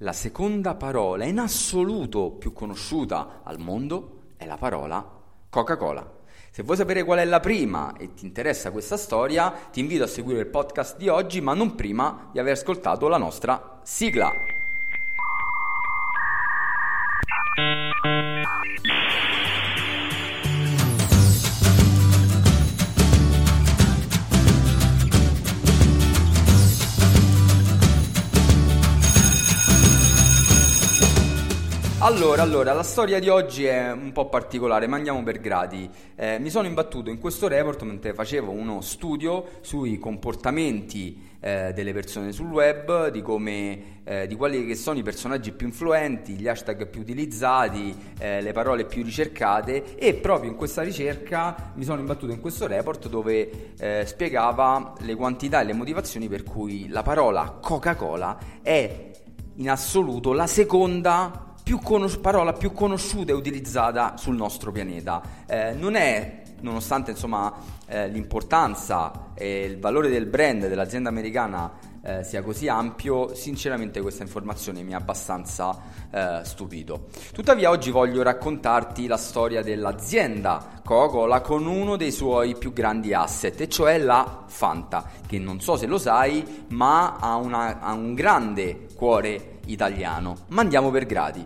La seconda parola in assoluto più conosciuta al mondo è la parola Coca-Cola. Se vuoi sapere qual è la prima e ti interessa questa storia, ti invito a seguire il podcast di oggi, ma non prima di aver ascoltato la nostra sigla. Allora, allora, la storia di oggi è un po' particolare, ma andiamo per gradi. Eh, mi sono imbattuto in questo report mentre facevo uno studio sui comportamenti eh, delle persone sul web, di, come, eh, di quali sono i personaggi più influenti, gli hashtag più utilizzati, eh, le parole più ricercate e proprio in questa ricerca mi sono imbattuto in questo report dove eh, spiegava le quantità e le motivazioni per cui la parola Coca-Cola è in assoluto la seconda più conos- parola più conosciuta e utilizzata sul nostro pianeta. Eh, non è, nonostante insomma, eh, l'importanza e il valore del brand dell'azienda americana eh, sia così ampio, sinceramente questa informazione mi ha abbastanza eh, stupito. Tuttavia oggi voglio raccontarti la storia dell'azienda Coca-Cola con uno dei suoi più grandi asset, e cioè la Fanta, che non so se lo sai, ma ha, una, ha un grande cuore italiano. Ma andiamo per gradi.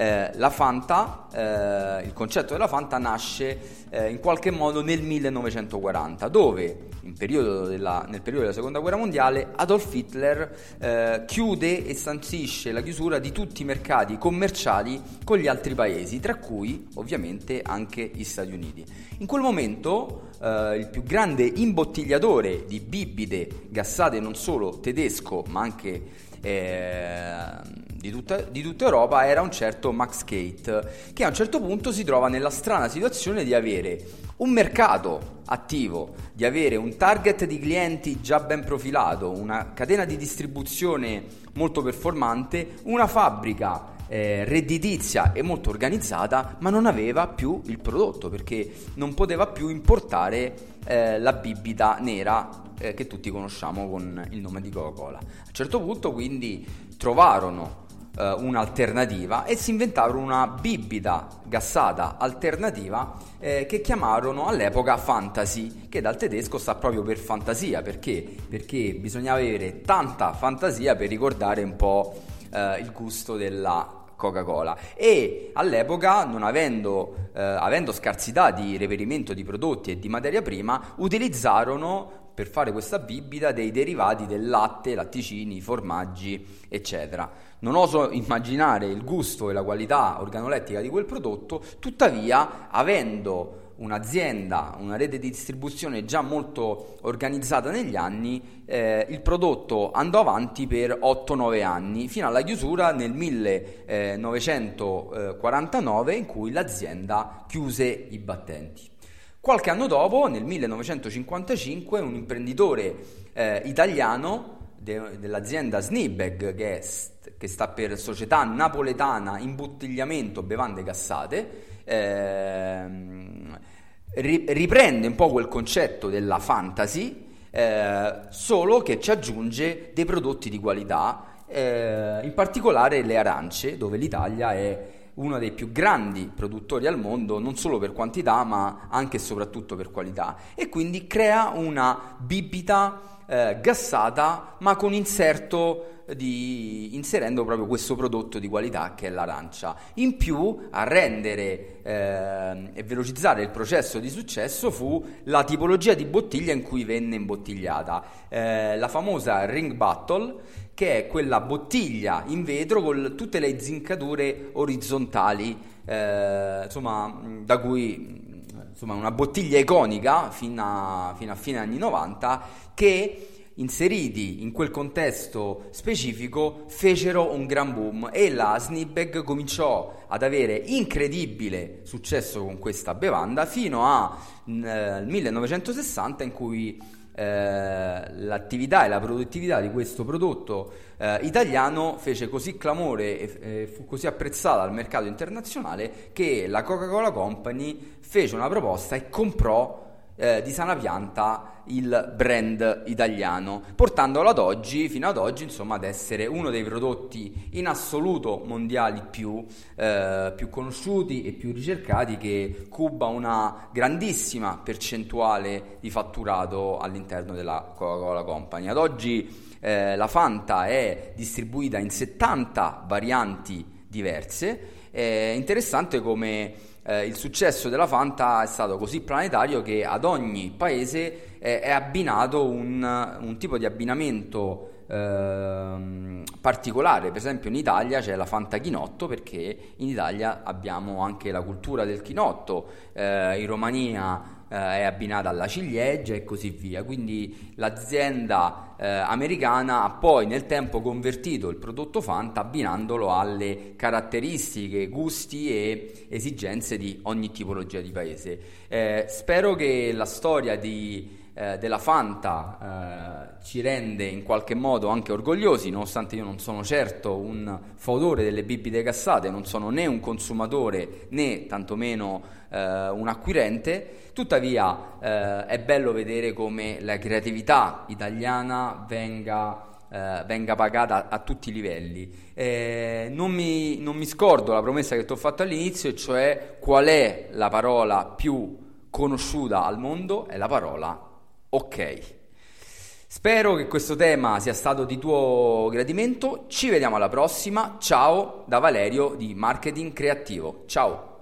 Eh, la Fanta, eh, il concetto della Fanta nasce eh, in qualche modo nel 1940, dove periodo della, nel periodo della seconda guerra mondiale Adolf Hitler eh, chiude e sancisce la chiusura di tutti i mercati commerciali con gli altri paesi, tra cui ovviamente anche gli Stati Uniti. In quel momento eh, il più grande imbottigliatore di bibite gassate non solo tedesco ma anche eh, di tutta, di tutta, Europa era un certo Max Kate, che a un certo punto si trova nella strana situazione di avere un mercato attivo, di avere un target di clienti già ben profilato, una catena di distribuzione molto performante, una fabbrica eh, redditizia e molto organizzata, ma non aveva più il prodotto perché non poteva più importare eh, la bibita nera eh, che tutti conosciamo con il nome di Coca-Cola. A un certo punto quindi trovarono eh, un'alternativa e si inventarono una bibita gassata alternativa eh, che chiamarono all'epoca fantasy, che dal tedesco sta proprio per fantasia, perché? Perché bisognava avere tanta fantasia per ricordare un po' eh, il gusto della Coca-Cola e all'epoca non avendo, eh, avendo scarsità di reperimento di prodotti e di materia prima utilizzarono per fare questa bibita dei derivati del latte, latticini, formaggi, eccetera. Non oso immaginare il gusto e la qualità organolettica di quel prodotto, tuttavia, avendo un'azienda, una rete di distribuzione già molto organizzata negli anni, eh, il prodotto andò avanti per 8-9 anni, fino alla chiusura nel 1949 in cui l'azienda chiuse i battenti. Qualche anno dopo, nel 1955, un imprenditore eh, italiano de- dell'azienda Snibeg, che, st- che, sta per Società Napoletana Imbottigliamento Bevande Gassate, eh, ri- riprende un po' quel concetto della fantasy, eh, solo che ci aggiunge dei prodotti di qualità, eh, in particolare le arance, dove l'Italia è uno dei più grandi produttori al mondo, non solo per quantità, ma anche e soprattutto per qualità. E quindi crea una bibita eh, gassata, ma con inserto di, inserendo proprio questo prodotto di qualità che è l'arancia. In più, a rendere eh, e velocizzare il processo di successo fu la tipologia di bottiglia in cui venne imbottigliata, eh, la famosa ring battle che è quella bottiglia in vetro con tutte le zincature orizzontali, eh, insomma, da cui insomma, una bottiglia iconica fino a, fino a fine anni 90 che inseriti in quel contesto specifico fecero un gran boom e la Snipbag cominciò ad avere incredibile successo con questa bevanda fino al eh, 1960 in cui eh, l'attività e la produttività di questo prodotto eh, italiano fece così clamore e eh, fu così apprezzata al mercato internazionale che la Coca-Cola Company fece una proposta e comprò eh, di sana pianta il brand italiano, portandolo ad oggi, fino ad oggi, insomma, ad essere uno dei prodotti in assoluto mondiali più, eh, più conosciuti e più ricercati che cuba una grandissima percentuale di fatturato all'interno della Coca-Cola Company. Ad oggi eh, la Fanta è distribuita in 70 varianti diverse. È interessante come eh, il successo della Fanta è stato così planetario che ad ogni paese eh, è abbinato un, un, tipo di abbinamento eh, particolare. Per esempio in Italia c'è la Fanta Chinotto perché in Italia abbiamo anche la cultura del chinotto, eh, in Romania è abbinata alla ciliegia e così via. Quindi l'azienda eh, americana ha poi nel tempo convertito il prodotto Fanta abbinandolo alle caratteristiche, gusti e esigenze di ogni tipologia di paese. Eh, spero che la storia di eh, della Fanta eh, ci rende in qualche modo anche orgogliosi, nonostante io non sono certo un fautore delle bibite gassate, non sono né un consumatore né tantomeno eh, un acquirente, tuttavia eh, è bello vedere come la creatività italiana venga Uh, venga pagata a tutti i livelli. Eh, non, mi, non, mi, scordo la promessa che ti ho fatto all'inizio, cioè qual è la parola più conosciuta al mondo? È la parola ok. Spero che questo tema sia stato di tuo gradimento. Ci vediamo alla prossima. Ciao da Valerio di Marketing Creativo. Ciao.